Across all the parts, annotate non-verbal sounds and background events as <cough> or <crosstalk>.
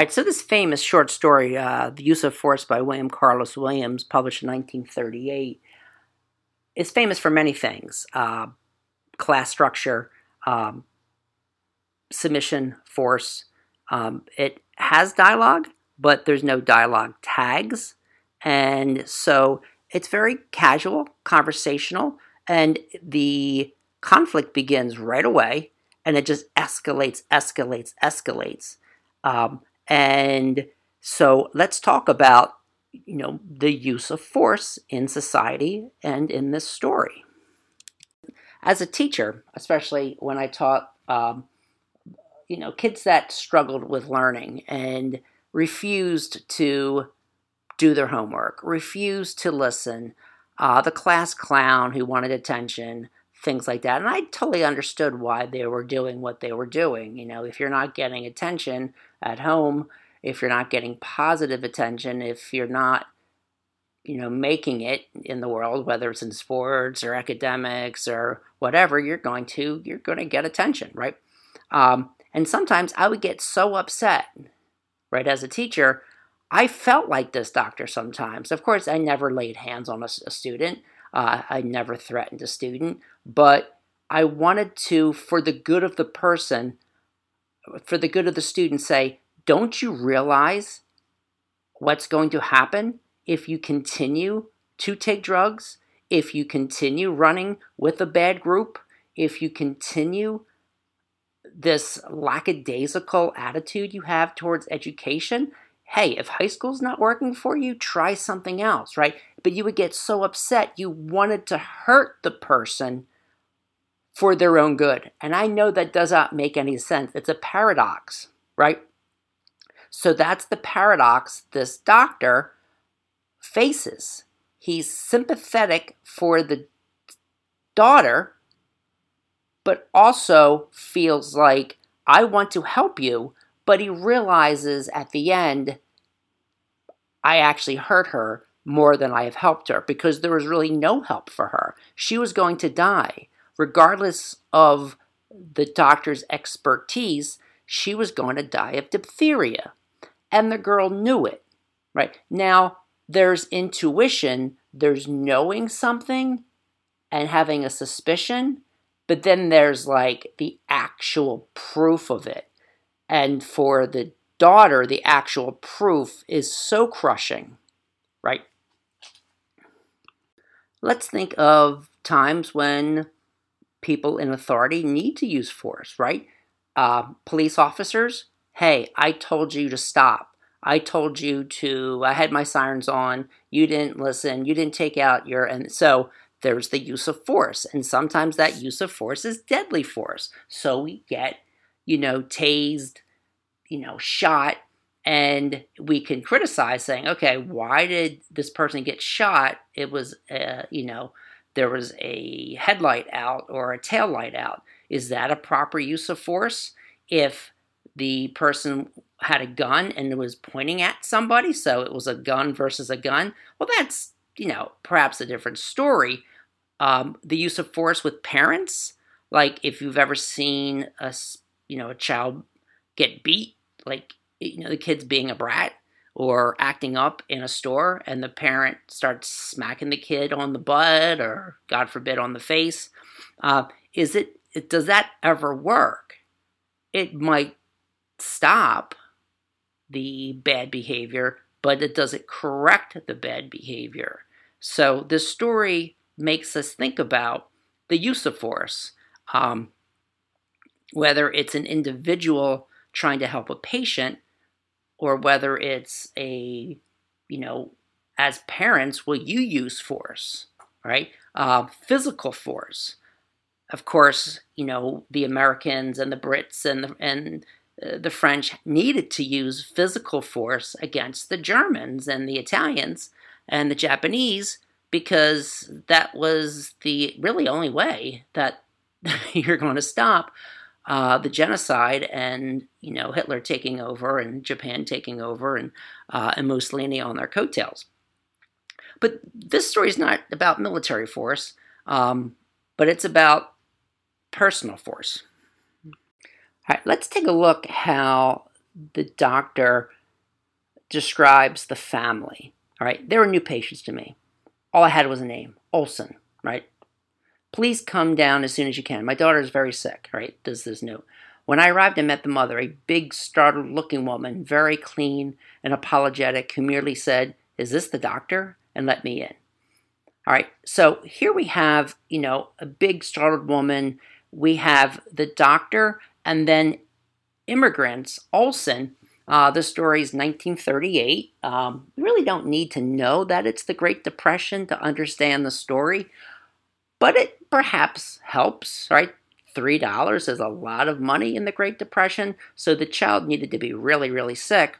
Right, so this famous short story, uh, The Use of Force by William Carlos Williams, published in 1938, is famous for many things uh, class structure, um, submission, force. Um, it has dialogue, but there's no dialogue tags. And so it's very casual, conversational, and the conflict begins right away and it just escalates, escalates, escalates. Um, and so let's talk about you know the use of force in society and in this story. As a teacher, especially when I taught um, you know kids that struggled with learning and refused to do their homework, refused to listen, uh, the class clown who wanted attention, things like that. And I totally understood why they were doing what they were doing. You know, if you're not getting attention at home, if you're not getting positive attention, if you're not, you know, making it in the world, whether it's in sports or academics or whatever, you're going to you're going to get attention, right? Um, and sometimes I would get so upset, right, as a teacher. I felt like this doctor sometimes. Of course, I never laid hands on a, a student. Uh, I never threatened a student, but I wanted to, for the good of the person, for the good of the student, say, don't you realize what's going to happen if you continue to take drugs, if you continue running with a bad group, if you continue this lackadaisical attitude you have towards education? Hey, if high school's not working for you, try something else, right? But you would get so upset you wanted to hurt the person for their own good. And I know that does not make any sense. It's a paradox, right? So that's the paradox this doctor faces. He's sympathetic for the daughter, but also feels like, I want to help you, but he realizes at the end, I actually hurt her more than I have helped her because there was really no help for her. She was going to die. Regardless of the doctor's expertise, she was going to die of diphtheria and the girl knew it, right? Now, there's intuition, there's knowing something and having a suspicion, but then there's like the actual proof of it. And for the daughter, the actual proof is so crushing, right? Let's think of times when people in authority need to use force, right? Uh, police officers hey, I told you to stop. I told you to, I had my sirens on. You didn't listen. You didn't take out your, and so there's the use of force. And sometimes that use of force is deadly force. So we get, you know, tased, you know, shot, and we can criticize saying, okay, why did this person get shot? It was, uh, you know, there was a headlight out or a tail light out. Is that a proper use of force? If the person had a gun and was pointing at somebody, so it was a gun versus a gun. Well, that's, you know, perhaps a different story. Um, the use of force with parents, like if you've ever seen a, you know, a child get beat, like, you know, the kid's being a brat or acting up in a store and the parent starts smacking the kid on the butt or, God forbid, on the face. Uh, is it, it, does that ever work? It might stop the bad behavior, but it doesn't correct the bad behavior. So this story makes us think about the use of force, um, whether it's an individual trying to help a patient or whether it's a, you know, as parents, will you use force, right? Uh, physical force. Of course, you know, the Americans and the Brits and the, and uh, the French needed to use physical force against the Germans and the Italians and the Japanese because that was the really only way that <laughs> you're going to stop uh, the genocide and you know Hitler taking over and Japan taking over and uh, and Mussolini on their coattails. But this story is not about military force, um, but it's about personal force. All right, let's take a look how the doctor describes the family. All right, they were new patients to me. All I had was a name, Olson. Right. Please come down as soon as you can. My daughter is very sick. Right. This note. When I arrived, I met the mother, a big, startled looking woman, very clean and apologetic, who merely said, Is this the doctor? and let me in. All right, so here we have, you know, a big, startled woman. We have the doctor, and then immigrants, Olson. Uh, the story is 1938. Um, we really don't need to know that it's the Great Depression to understand the story, but it perhaps helps, right? $3 is a lot of money in the Great Depression, so the child needed to be really, really sick.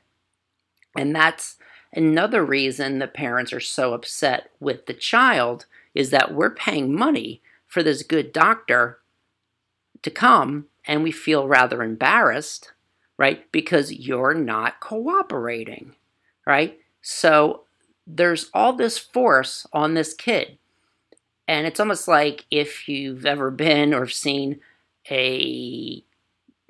And that's another reason the parents are so upset with the child is that we're paying money for this good doctor to come and we feel rather embarrassed, right? Because you're not cooperating, right? So there's all this force on this kid. And it's almost like if you've ever been or seen a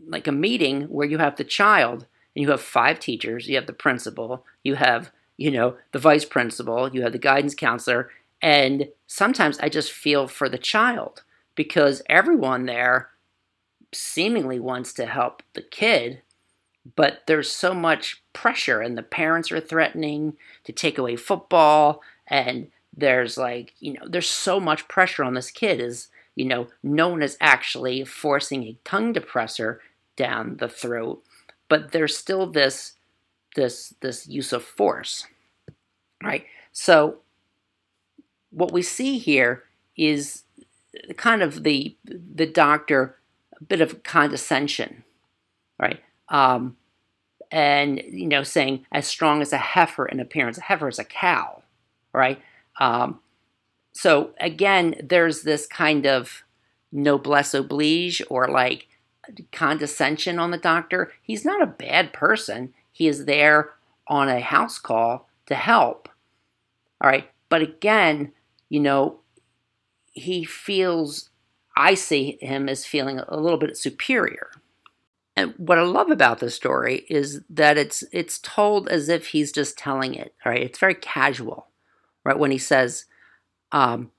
like a meeting where you have the child and you have five teachers, you have the principal, you have, you know, the vice principal, you have the guidance counselor, and sometimes I just feel for the child because everyone there seemingly wants to help the kid, but there's so much pressure and the parents are threatening to take away football and there's like, you know, there's so much pressure on this kid is you know, no one is actually forcing a tongue depressor down the throat, but there's still this this this use of force, right? So what we see here is kind of the the doctor a bit of condescension, right? Um, and you know, saying as strong as a heifer in appearance. A heifer is a cow, right? Um, so again, there's this kind of noblesse oblige or like condescension on the doctor. He's not a bad person. He is there on a house call to help. All right. But again, you know, he feels, I see him as feeling a little bit superior. And what I love about this story is that it's it's told as if he's just telling it. Right? It's very casual. Right? When he says, um,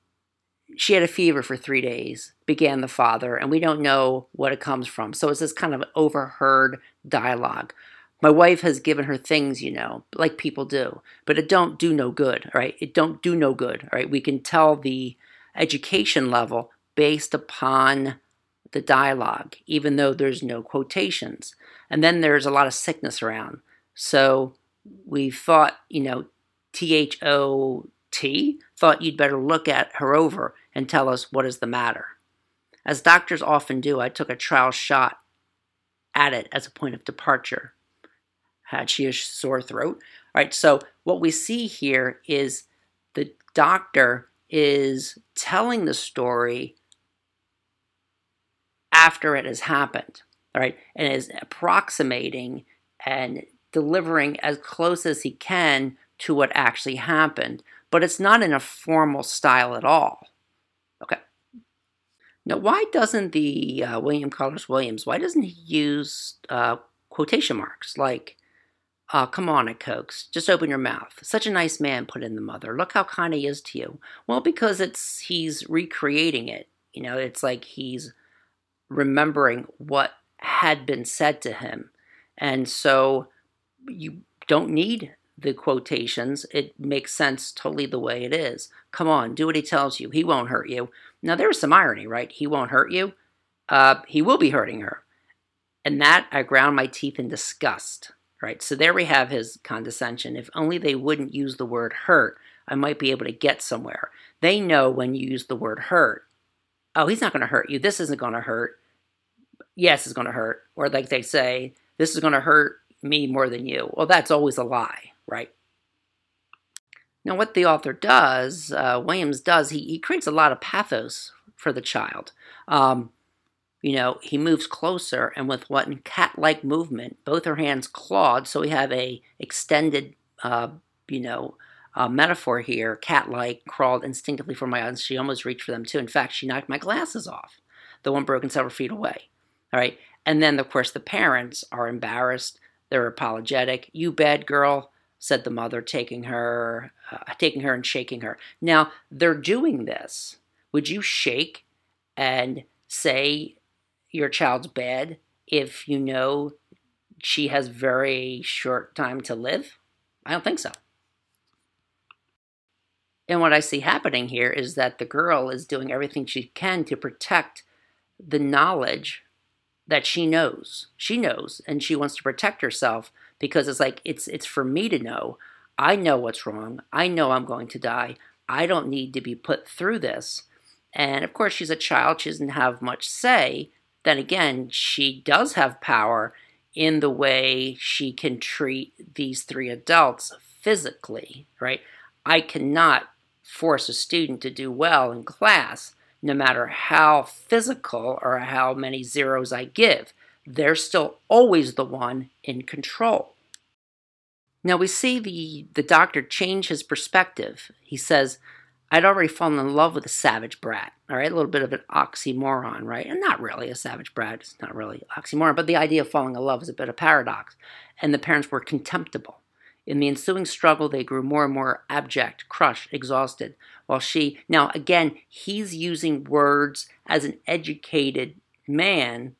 she had a fever for three days, began the father, and we don't know what it comes from. So it's this kind of overheard dialogue. My wife has given her things, you know, like people do, but it don't do no good, right? It don't do no good, right? We can tell the education level based upon the dialogue, even though there's no quotations. And then there's a lot of sickness around. So we thought, you know, T H O T thought you'd better look at her over and tell us what is the matter. As doctors often do, I took a trial shot at it as a point of departure. Had she a sore throat? All right, so what we see here is the doctor is telling the story after it has happened, all right, and is approximating and delivering as close as he can to what actually happened but it's not in a formal style at all. Okay. Now, why doesn't the uh, William Carlos Williams, why doesn't he use uh, quotation marks like, uh, come on, it Cokes, just open your mouth. Such a nice man, put in the mother. Look how kind he is to you. Well, because it's he's recreating it. You know, it's like he's remembering what had been said to him. And so you don't need the quotations, it makes sense totally the way it is. Come on, do what he tells you. He won't hurt you. Now, there's some irony, right? He won't hurt you. Uh, he will be hurting her. And that I ground my teeth in disgust, right? So there we have his condescension. If only they wouldn't use the word hurt, I might be able to get somewhere. They know when you use the word hurt, oh, he's not going to hurt you. This isn't going to hurt. Yes, it's going to hurt. Or like they say, this is going to hurt me more than you. Well, that's always a lie right? Now, what the author does, uh, Williams does, he, he creates a lot of pathos for the child. Um, you know, he moves closer, and with one cat-like movement, both her hands clawed. So we have a extended, uh, you know, uh, metaphor here. Cat-like crawled instinctively for my eyes. She almost reached for them too. In fact, she knocked my glasses off. The one broken several feet away. All right, and then of course the parents are embarrassed They're apologetic. You bad girl, said the mother, taking her, uh, taking her and shaking her. Now they're doing this. Would you shake and say your child's bad if you know she has very short time to live? I don't think so. And what I see happening here is that the girl is doing everything she can to protect the knowledge that she knows. She knows and she wants to protect herself because it's like it's it's for me to know. I know what's wrong. I know I'm going to die. I don't need to be put through this. And of course she's a child, she doesn't have much say. Then again, she does have power in the way she can treat these three adults physically, right? I cannot force a student to do well in class, no matter how physical or how many zeros I give. They're still always the one in control. Now we see the, the doctor change his perspective. He says, I'd already fallen in love with a savage brat. All right, a little bit of an oxymoron, right? And not really a savage brat. It's not really oxymoron, but the idea of falling in love is a bit of paradox. And the parents were contemptible. In the ensuing struggle, they grew more and more abject, crushed, exhausted, while she, now again, he's using words as an educated man,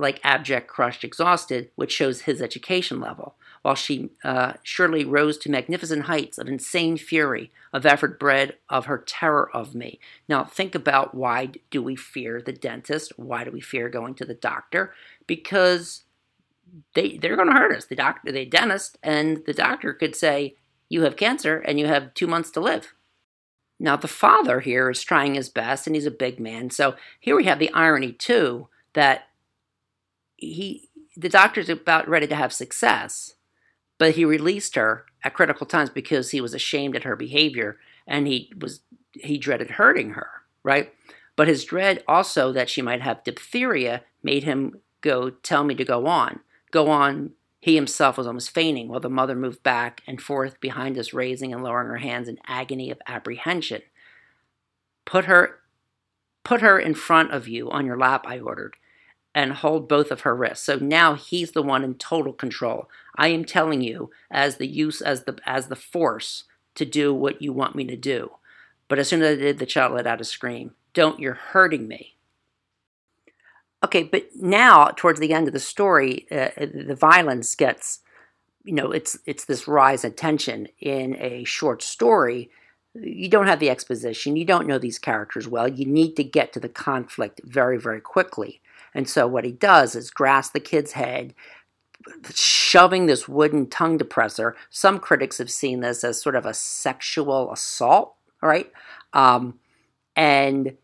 like abject, crushed, exhausted, which shows his education level, while she uh, surely rose to magnificent heights of insane fury, of effort bred of her terror of me. Now, think about why do we fear the dentist? Why do we fear going to the doctor? Because they they're going to hurt us. The doctor, the dentist, and the doctor could say you have cancer and you have two months to live. Now the father here is trying his best, and he's a big man. So here we have the irony too that he the doctor's about ready to have success, but he released her at critical times because he was ashamed at her behavior and he was he dreaded hurting her, right? But his dread also that she might have diphtheria made him go tell me to go on go on. He himself was almost fainting while the mother moved back and forth behind us, raising and lowering her hands in agony of apprehension. Put her put her in front of you on your lap, I ordered, and hold both of her wrists. So now he's the one in total control. I am telling you as the use as the as the force to do what you want me to do. But as soon as I did, the child let out a scream. Don't, you're hurting me. Okay, but now towards the end of the story, uh, the violence gets, you know, it's it's this rise in tension in a short story. You don't have the exposition. You don't know these characters well. You need to get to the conflict very, very quickly. And so what he does is grasp the kid's head, shoving this wooden tongue depressor. Some critics have seen this as sort of a sexual assault, right? Um, and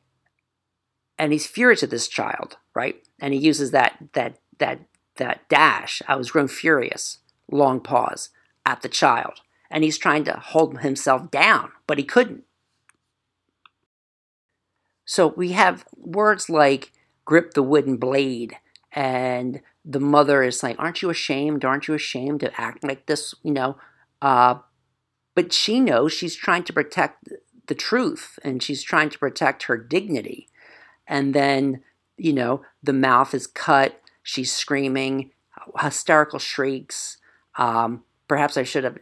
and he's furious at this child, right? And he uses that that that that dash. I was grown furious. Long pause at the child, and he's trying to hold himself down, but he couldn't. So we have words like grip the wooden blade, and the mother is like, "Aren't you ashamed? Aren't you ashamed to act like this?" You know, uh, but she knows she's trying to protect the truth, and she's trying to protect her dignity and then you know the mouth is cut she's screaming hysterical shrieks um, perhaps i should have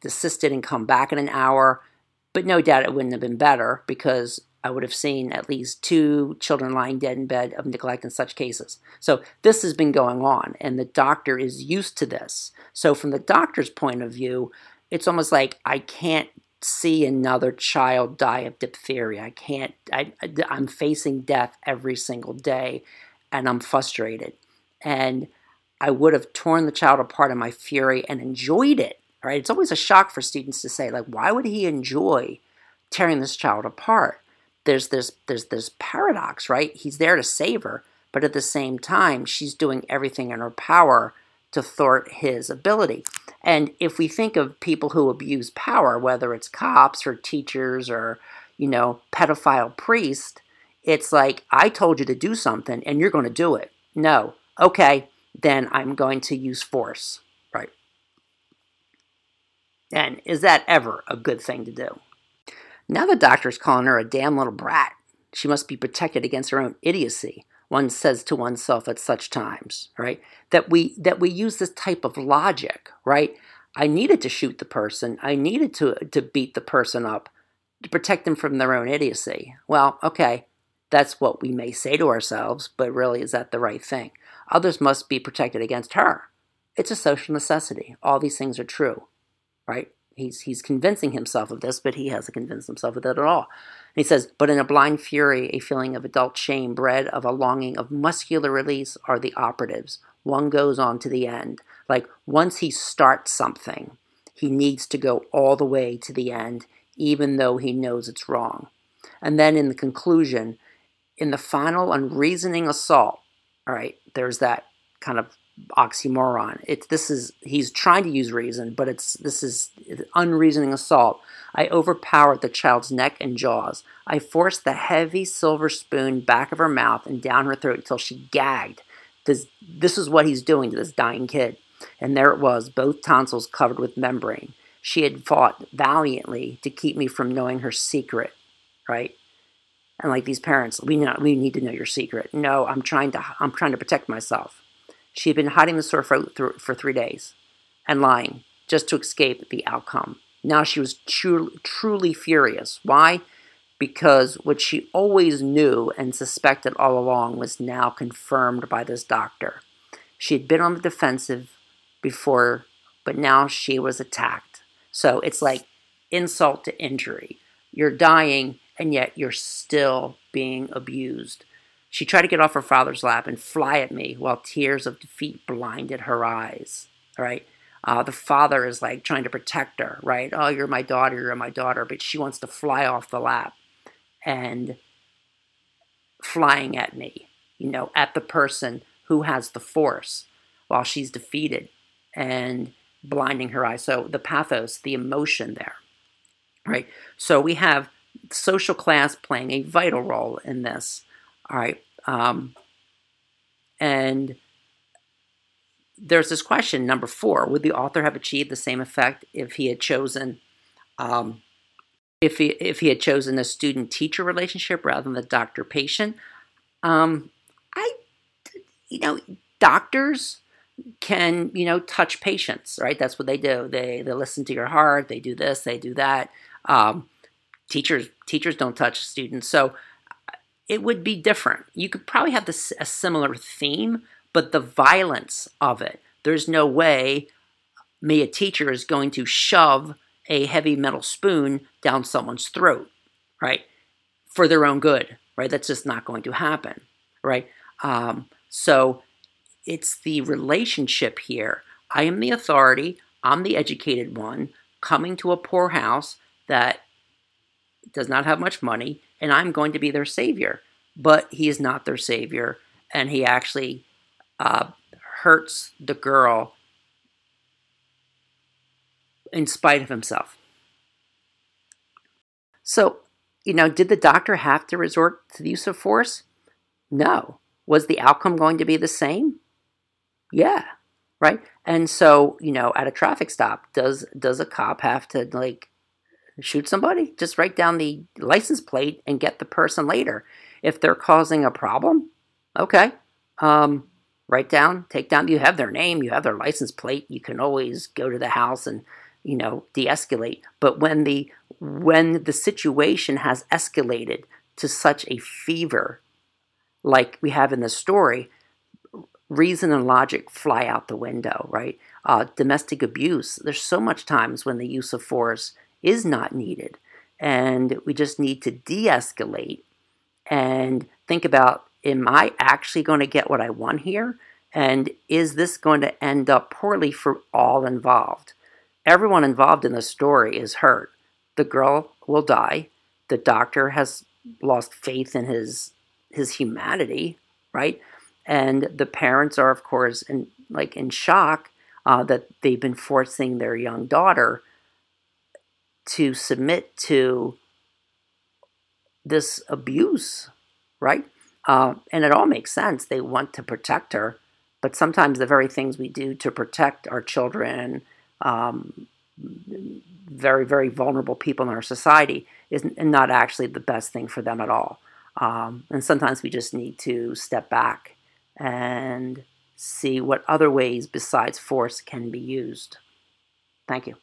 desisted and come back in an hour but no doubt it wouldn't have been better because i would have seen at least two children lying dead in bed of neglect in such cases so this has been going on and the doctor is used to this so from the doctor's point of view it's almost like i can't see another child die of diphtheria. I can't, I, I'm facing death every single day and I'm frustrated. And I would have torn the child apart in my fury and enjoyed it. Right? It's always a shock for students to say, like, why would he enjoy tearing this child apart? There's this there's this paradox, right? He's there to save her, but at the same time, she's doing everything in her power to thwart his ability. And if we think of people who abuse power, whether it's cops or teachers or, you know, pedophile priests, it's like, I told you to do something and you're going to do it. No. Okay, then I'm going to use force. Right. And is that ever a good thing to do? Now the doctor's calling her a damn little brat. She must be protected against her own idiocy. one says to oneself at such times, right? That we that we use this type of logic, right? I needed to shoot the person. I needed to to beat the person up to protect them from their own idiocy. Well, okay, that's what we may say to ourselves, but really is that the right thing? Others must be protected against her. It's a social necessity. All these things are true, right? He's he's convincing himself of this, but he hasn't convinced himself of that at all. And he says, but in a blind fury, a feeling of adult shame bred of a longing of muscular release are the operatives. One goes on to the end. Like once he starts something, he needs to go all the way to the end, even though he knows it's wrong. And then in the conclusion, in the final unreasoning assault, all right, there's that kind of oxymoron. It's this is he's trying to use reason, but it's this is unreasoning assault. I overpowered the child's neck and jaws. I forced the heavy silver spoon back of her mouth and down her throat until she gagged. This this is what he's doing to this dying kid. And there it was, both tonsils covered with membrane. She had fought valiantly to keep me from knowing her secret, right? And like these parents, we know we need to know your secret. No, I'm trying to I'm trying to protect myself. She had been hiding the sore throat for three days and lying just to escape the outcome. Now she was truly furious. Why? Because what she always knew and suspected all along was now confirmed by this doctor. She had been on the defensive before, but now she was attacked. So it's like insult to injury. You're dying, and yet you're still being abused. She tried to get off her father's lap and fly at me while tears of defeat blinded her eyes. Right? Uh, the father is like trying to protect her, right? Oh, you're my daughter, you're my daughter, but she wants to fly off the lap and flying at me, you know, at the person who has the force while she's defeated and blinding her eyes. So the pathos, the emotion there, right? So we have social class playing a vital role in this. All right. Um, and there's this question, number four Would the author have achieved the same effect if he had chosen? Um, if he if he had chosen a student teacher relationship rather than the doctor patient, um, I, you know, doctors can you know touch patients, right? That's what they do. They they listen to your heart. They do this. They do that. Um, teachers teachers don't touch students, so it would be different. You could probably have this, a similar theme, but the violence of it, there's no way me, a teacher, is going to shove a heavy metal spoon down someone's throat, right? For their own good, right? That's just not going to happen, right? Um, so it's the relationship here. I am the authority, I'm the educated one, coming to a poor house that does not have much money, and I'm going to be their savior. But he is not their savior, and he actually uh, hurts the girl in spite of himself. So, you know, did the doctor have to resort to the use of force? No. Was the outcome going to be the same? Yeah. Right? And so, you know, at a traffic stop, does does a cop have to like shoot somebody, just write down the license plate and get the person later. If they're causing a problem, okay, um, write down, take down. You have their name, you have their license plate. You can always go to the house and you know de-escalate. But when the when the situation has escalated to such a fever, like we have in the story, reason and logic fly out the window. Right? Uh, domestic abuse. There's so much times when the use of force is not needed. And we just need to de escalate and think about am I actually going to get what I want here? And is this going to end up poorly for all involved? Everyone involved in the story is hurt. The girl will die. The doctor has lost faith in his his humanity, right? And the parents are, of course, in like in shock uh, that they've been forcing their young daughter to submit to this abuse, right? Uh, and it all makes sense. They want to protect her, but sometimes the very things we do to protect our children, um, very, very vulnerable people in our society, is not actually the best thing for them at all. Um, and sometimes we just need to step back and see what other ways besides force can be used. Thank you.